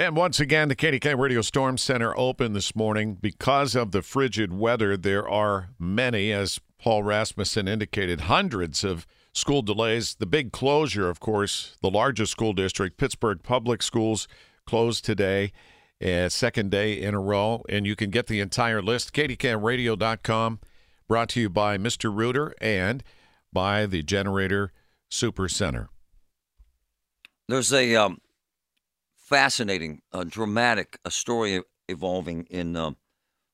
And once again, the KDKA Radio Storm Center open this morning. Because of the frigid weather, there are many, as Paul Rasmussen indicated, hundreds of school delays. The big closure, of course, the largest school district, Pittsburgh Public Schools, closed today, uh, second day in a row. And you can get the entire list, kdkaradio.com, brought to you by Mr. Rooter and by the Generator Super Center. There's a um, fascinating, uh, dramatic a story evolving in uh,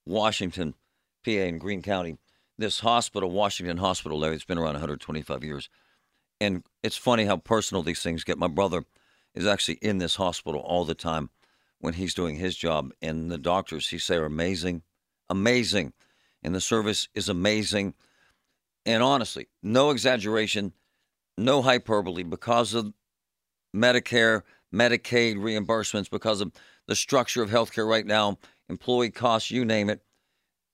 Washington, PA, in Greene County. This hospital, Washington Hospital, Larry, it's been around 125 years. And it's funny how personal these things get. My brother is actually in this hospital all the time when he's doing his job. And the doctors, he say, are amazing, amazing. And the service is amazing. And honestly, no exaggeration, no hyperbole, because of Medicare, Medicaid reimbursements, because of the structure of healthcare right now, employee costs, you name it,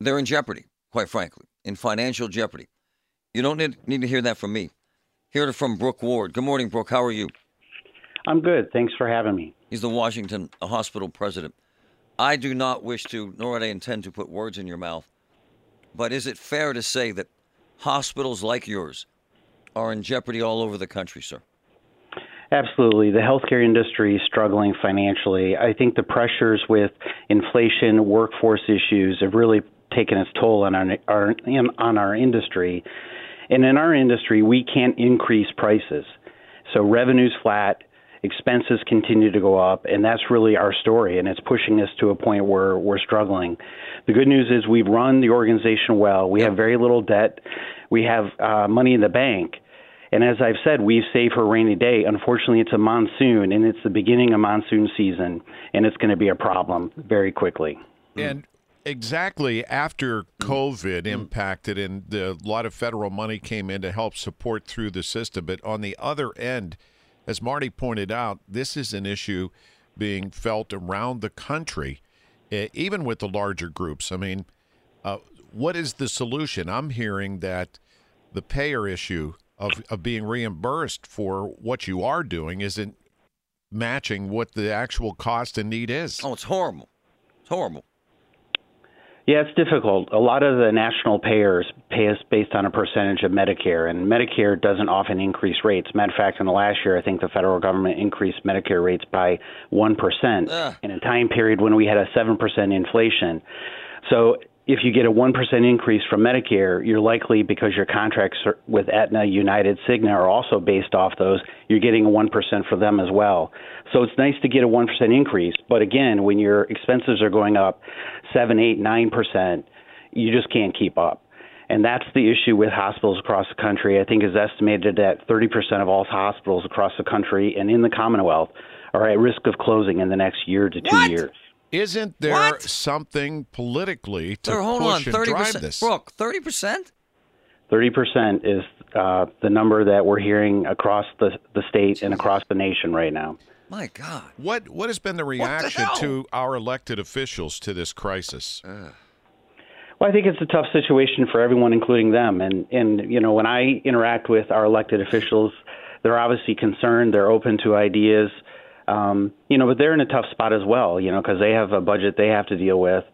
they're in jeopardy, quite frankly, in financial jeopardy. You don't need, need to hear that from me. Hear it from Brook Ward. Good morning, Brook. How are you? I'm good. Thanks for having me. He's the Washington uh, Hospital president. I do not wish to, nor do I intend to put words in your mouth, but is it fair to say that hospitals like yours are in jeopardy all over the country, sir? Absolutely. The healthcare industry is struggling financially. I think the pressures with inflation, workforce issues have really taken its toll on our, our on our industry. And in our industry, we can't increase prices. So revenue's flat, expenses continue to go up, and that's really our story, and it's pushing us to a point where we're struggling. The good news is we've run the organization well. We have very little debt. We have uh, money in the bank. And as I've said, we've saved for a rainy day. Unfortunately, it's a monsoon, and it's the beginning of monsoon season, and it's going to be a problem very quickly. And exactly after COVID impacted, and the, a lot of federal money came in to help support through the system. But on the other end, as Marty pointed out, this is an issue being felt around the country, even with the larger groups. I mean, uh, what is the solution? I'm hearing that the payer issue of, of being reimbursed for what you are doing isn't matching what the actual cost and need is. Oh, it's horrible. It's horrible. Yeah, it's difficult. A lot of the national payers pay us based on a percentage of Medicare, and Medicare doesn't often increase rates. Matter of fact, in the last year, I think the federal government increased Medicare rates by 1% Ugh. in a time period when we had a 7% inflation. So if you get a 1% increase from Medicare, you're likely, because your contracts with Aetna, United, Cigna are also based off those, you're getting a 1% for them as well. So it's nice to get a 1% increase. But again, when your expenses are going up 7, 8, 9%, you just can't keep up. And that's the issue with hospitals across the country. I think is estimated that 30% of all hospitals across the country and in the Commonwealth are at risk of closing in the next year to two What? years. Isn't there What? something politically to Sir, hold push on. and drive this? Brook. Thirty percent. 30% is uh, the number that we're hearing across the, the state and across the nation right now. My God. What what has been the the reaction hell? to our elected officials to this crisis? Well, I think it's a tough situation for everyone, including them. And, and you know, when I interact with our elected officials, they're obviously concerned. They're open to ideas. Um, you know, but they're in a tough spot as well, you know, because they have a budget they have to deal with.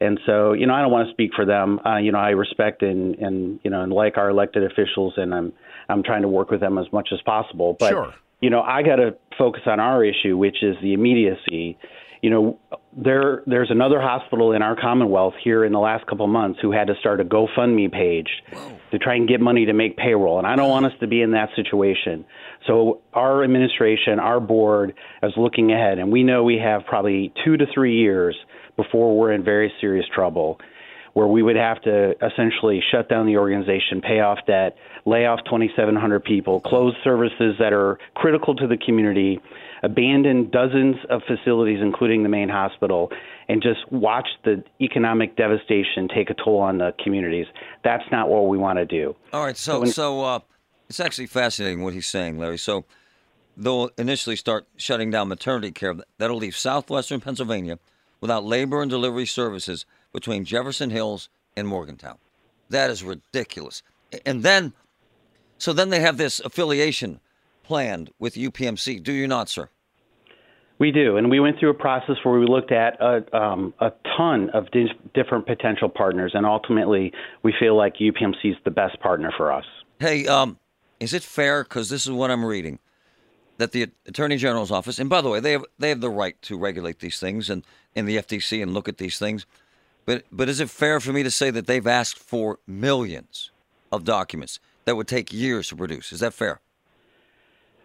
And so, you know, I don't want to speak for them. Uh, you know, I respect and, and you know, and like our elected officials, and I'm I'm trying to work with them as much as possible. But Sure. you know, I got to focus on our issue, which is the immediacy. You know, there there's another hospital in our Commonwealth here in the last couple of months who had to start a GoFundMe page to try and get money to make payroll, and I don't want us to be in that situation. So our administration, our board, is looking ahead, and we know we have probably two to three years before we're in very serious trouble where we would have to essentially shut down the organization, pay off debt, lay off 2,700 people, close services that are critical to the community, abandon dozens of facilities, including the main hospital, and just watch the economic devastation take a toll on the communities. That's not what we want to do. All right, so so uh, it's actually fascinating what he's saying, Larry. So they'll initially start shutting down maternity care. That'll leave southwestern Pennsylvania without labor and delivery services between Jefferson Hills and Morgantown. That is ridiculous. And then, so then they have this affiliation planned with UPMC. Do you not, sir? We do, and we went through a process where we looked at a, um, a ton of di- different potential partners, and ultimately, we feel like UPMC is the best partner for us. Hey, um, is it fair? Because this is what I'm reading that the Attorney General's office, and by the way, they have they have the right to regulate these things and in the FTC and look at these things. But but is it fair for me to say that they've asked for millions of documents that would take years to produce? Is that fair?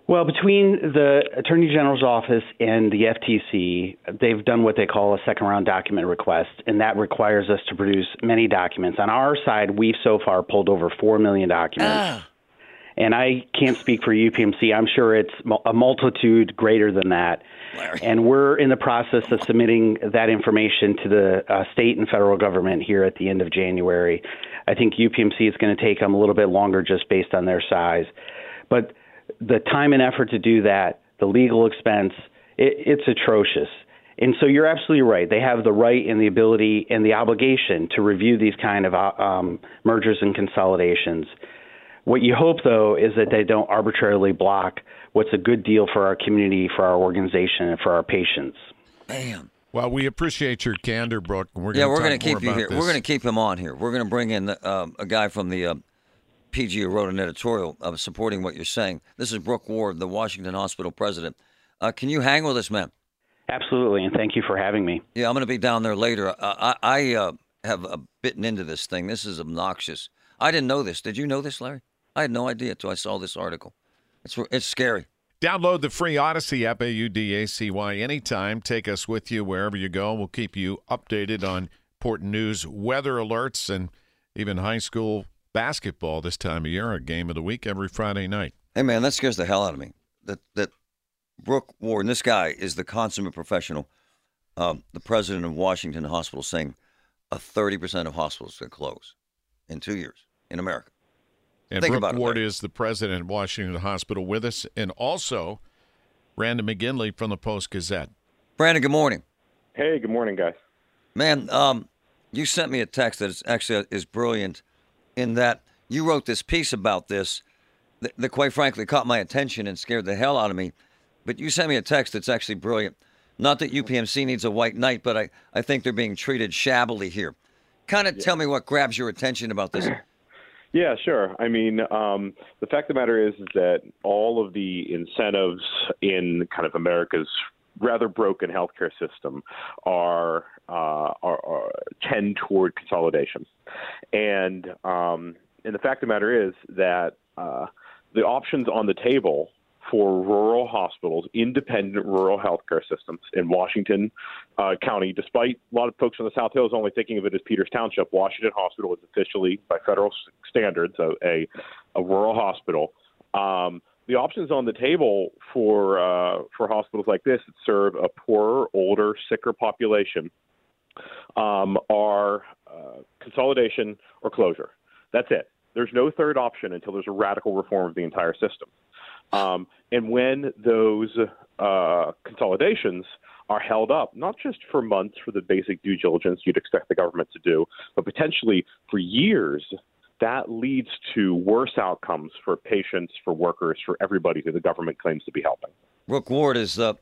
Well, between the Attorney General's office and the FTC, they've done what they call a second round document request, and that requires us to produce many documents. On our side, we've so far pulled over 4 million documents. Ah and I can't speak for UPMC. I'm sure it's a multitude greater than that. Larry. And we're in the process of submitting that information to the uh, state and federal government here at the end of January. I think UPMC is going to take them a little bit longer just based on their size. But the time and effort to do that, the legal expense, it, it's atrocious. And so you're absolutely right. They have the right and the ability and the obligation to review these kind of uh, um, mergers and consolidations. What you hope, though, is that they don't arbitrarily block what's a good deal for our community, for our organization, and for our patients. Bam. Well, we appreciate your candor, Brook. We're yeah, we're going to keep you here. This. We're going to keep him on here. We're going to bring in um, a guy from the uh, PG who wrote an editorial uh, supporting what you're saying. This is Brook Ward, the Washington Hospital president. Uh, can you hang with us, man? Absolutely, and thank you for having me. Yeah, I'm going to be down there later. I, I uh, have uh, bitten into this thing. This is obnoxious. I didn't know this. Did you know this, Larry? I had no idea until I saw this article. It's it's scary. Download the free Audacy app, A U D A C Y, anytime. Take us with you wherever you go. We'll keep you updated on important news, weather alerts, and even high school basketball this time of year. A game of the week every Friday night. Hey man, that scares the hell out of me. That that Brook Ward, this guy is the consummate professional, um, the president of Washington Hospital, saying a thirty percent of hospitals could close in two years in America. And Think Brook Ward it, is the president of Washington Hospital with us, and also Brandon McGinley from the Post Gazette. Brandon, good morning. Hey, good morning, guys. Man, um, you sent me a text that is actually is brilliant, in that you wrote this piece about this that, that quite frankly caught my attention and scared the hell out of me. But you sent me a text that's actually brilliant. Not that UPMC needs a white knight, but I, I think they're being treated shabbily here. Kind of yeah. tell me what grabs your attention about this. Yeah, sure. I mean, um, the fact of the matter is, is that all of the incentives in kind of America's rather broken healthcare system are, uh, are, are tend toward consolidation, and um, and the fact of the matter is that uh, the options on the table for rural hospitals, independent rural healthcare systems in Washington uh, County. Despite a lot of folks on the South Hills only thinking of it as Peters Township, Washington Hospital is officially, by federal standards, a, a, a rural hospital. Um, the options on the table for uh, for hospitals like this that serve a poorer, older, sicker population um, are uh, consolidation or closure. That's it. There's no third option until there's a radical reform of the entire system. Um, and when those uh, consolidations are held up, not just for months for the basic due diligence you'd expect the government to do, but potentially for years, that leads to worse outcomes for patients, for workers, for everybody who the government claims to be helping. Brook Ward is the,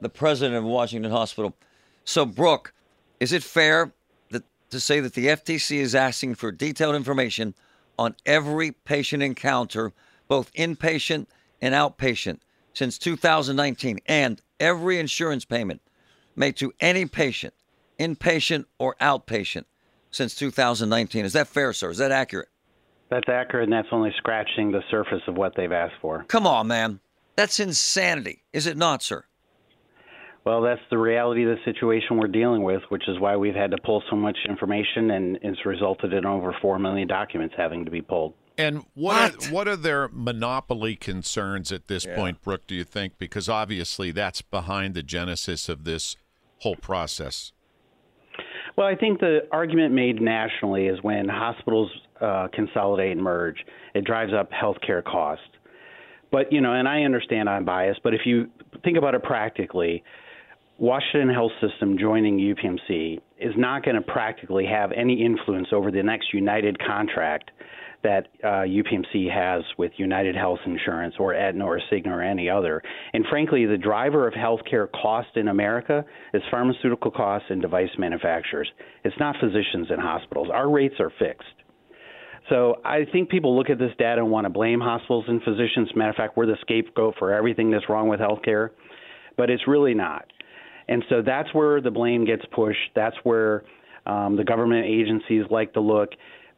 the president of Washington Hospital. So, Brook, is it fair that, to say that the FTC is asking for detailed information on every patient encounter, both inpatient and outpatient since 2019, and every insurance payment made to any patient, inpatient or outpatient, since 2019. Is that fair, sir? Is that accurate? That's accurate, and that's only scratching the surface of what they've asked for. Come on, man. That's insanity, is it not, sir? Well, that's the reality of the situation we're dealing with, which is why we've had to pull so much information, and it's resulted in over 4 million documents having to be pulled. And what what? Are, what are their monopoly concerns at this yeah. point, Brook? Do you think? Because obviously that's behind the genesis of this whole process. Well, I think the argument made nationally is when hospitals uh, consolidate and merge, it drives up healthcare costs. But you know, and I understand I'm biased, but if you think about it practically, Washington Health System joining UPMC is not going to practically have any influence over the next United contract that uh, UPMC has with United Health Insurance or Aetna or Cigna or any other. And frankly, the driver of healthcare cost in America is pharmaceutical costs and device manufacturers. It's not physicians and hospitals. Our rates are fixed. So I think people look at this data and want to blame hospitals and physicians. Matter of fact, we're the scapegoat for everything that's wrong with healthcare, but it's really not. And so that's where the blame gets pushed. That's where um, the government agencies like to look.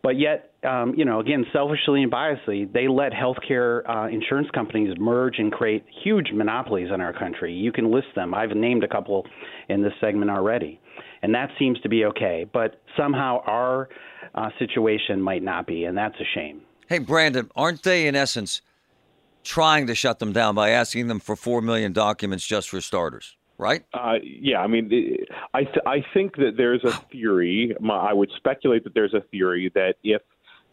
But yet, um, you know, again, selfishly and biasedly, they let healthcare uh, insurance companies merge and create huge monopolies in our country. You can list them. I've named a couple in this segment already, and that seems to be okay. But somehow our uh, situation might not be, and that's a shame. Hey, Brandon, aren't they in essence trying to shut them down by asking them for four million documents just for starters? right? Uh, yeah, I mean, I th- I think that there's a theory. I would speculate that there's a theory that if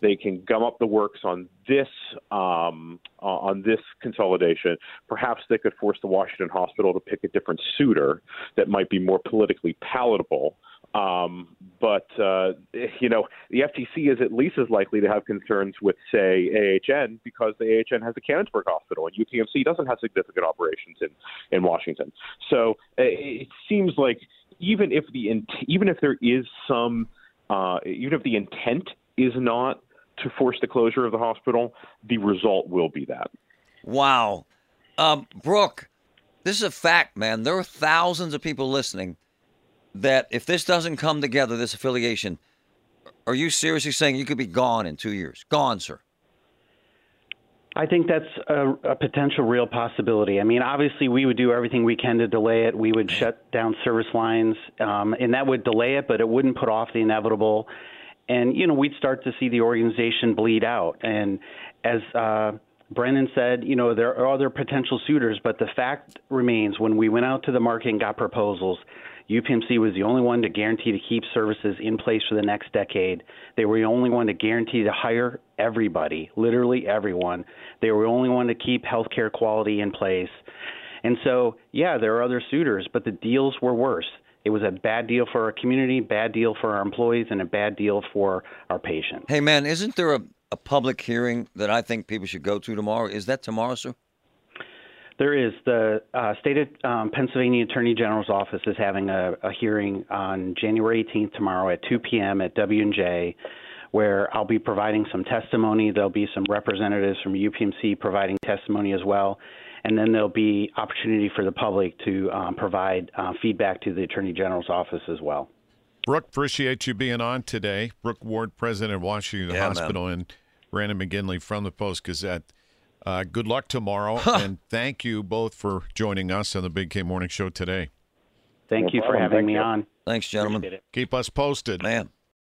they can gum up the works on this um, on this consolidation. Perhaps they could force the Washington hospital to pick a different suitor that might be more politically palatable um, but uh, you know, the FTC is at least as likely to have concerns with, say, AHN because the AHN has the Canonsburg Hospital, and UPMC doesn't have significant operations in in Washington. So uh, it seems like even if the even if there is some uh, even if the intent is not to force the closure of the hospital, the result will be that. Wow, um, Brook, this is a fact, man. There are thousands of people listening that if this doesn't come together, this affiliation, are you seriously saying you could be gone in two years? Gone, sir. I think that's a, a, potential real possibility. I mean, obviously, we would do everything we can to delay it. We would shut down service lines, um, and that would delay it, but it wouldn't put off the inevitable. And you know, we'd start to see the organization bleed out. And as uh, Brennan said, you know, there are other potential suitors, but the fact remains when we went out to the market and got proposals, UPMC was the only one to guarantee to keep services in place for the next decade. They were the only one to guarantee to hire everybody, literally everyone. They were the only one to keep healthcare quality in place. And so, yeah, there are other suitors, but the deals were worse. It was a bad deal for our community, bad deal for our employees, and a bad deal for our patients. Hey, man, isn't there a, a public hearing that I think people should go to tomorrow? Is that tomorrow, sir? There is. The uh, state of um, Pennsylvania Attorney General's office is having a, a hearing on January 18th tomorrow at 2 p.m. at W&J where I'll be providing some testimony. There'll be some representatives from UPMC providing testimony as well. And then there'll be opportunity for the public to um, provide uh, feedback to the Attorney General's office as well. Brook, appreciate you being on today. Brook Ward, President of Washington yeah, Hospital, man. and Brandon McGinley from the Post Gazette. Uh, good luck tomorrow, and thank you both for joining us on the Big K Morning Show today. Thank no you problem. for having thank me you. on. Thanks, gentlemen. Keep us posted. Man.